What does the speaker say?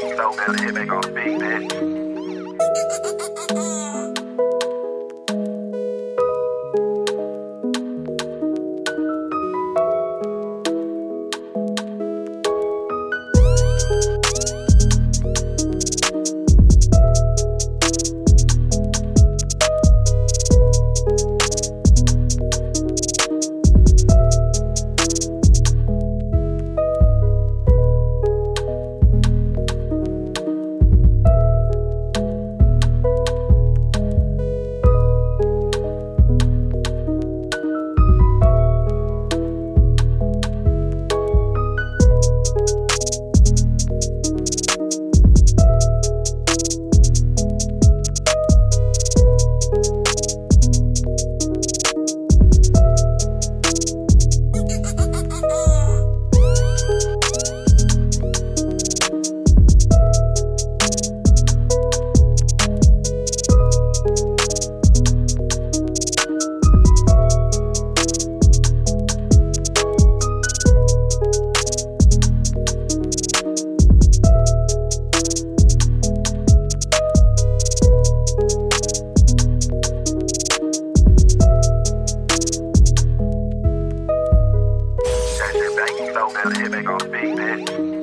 so down here, make all big bitch. All big bitch.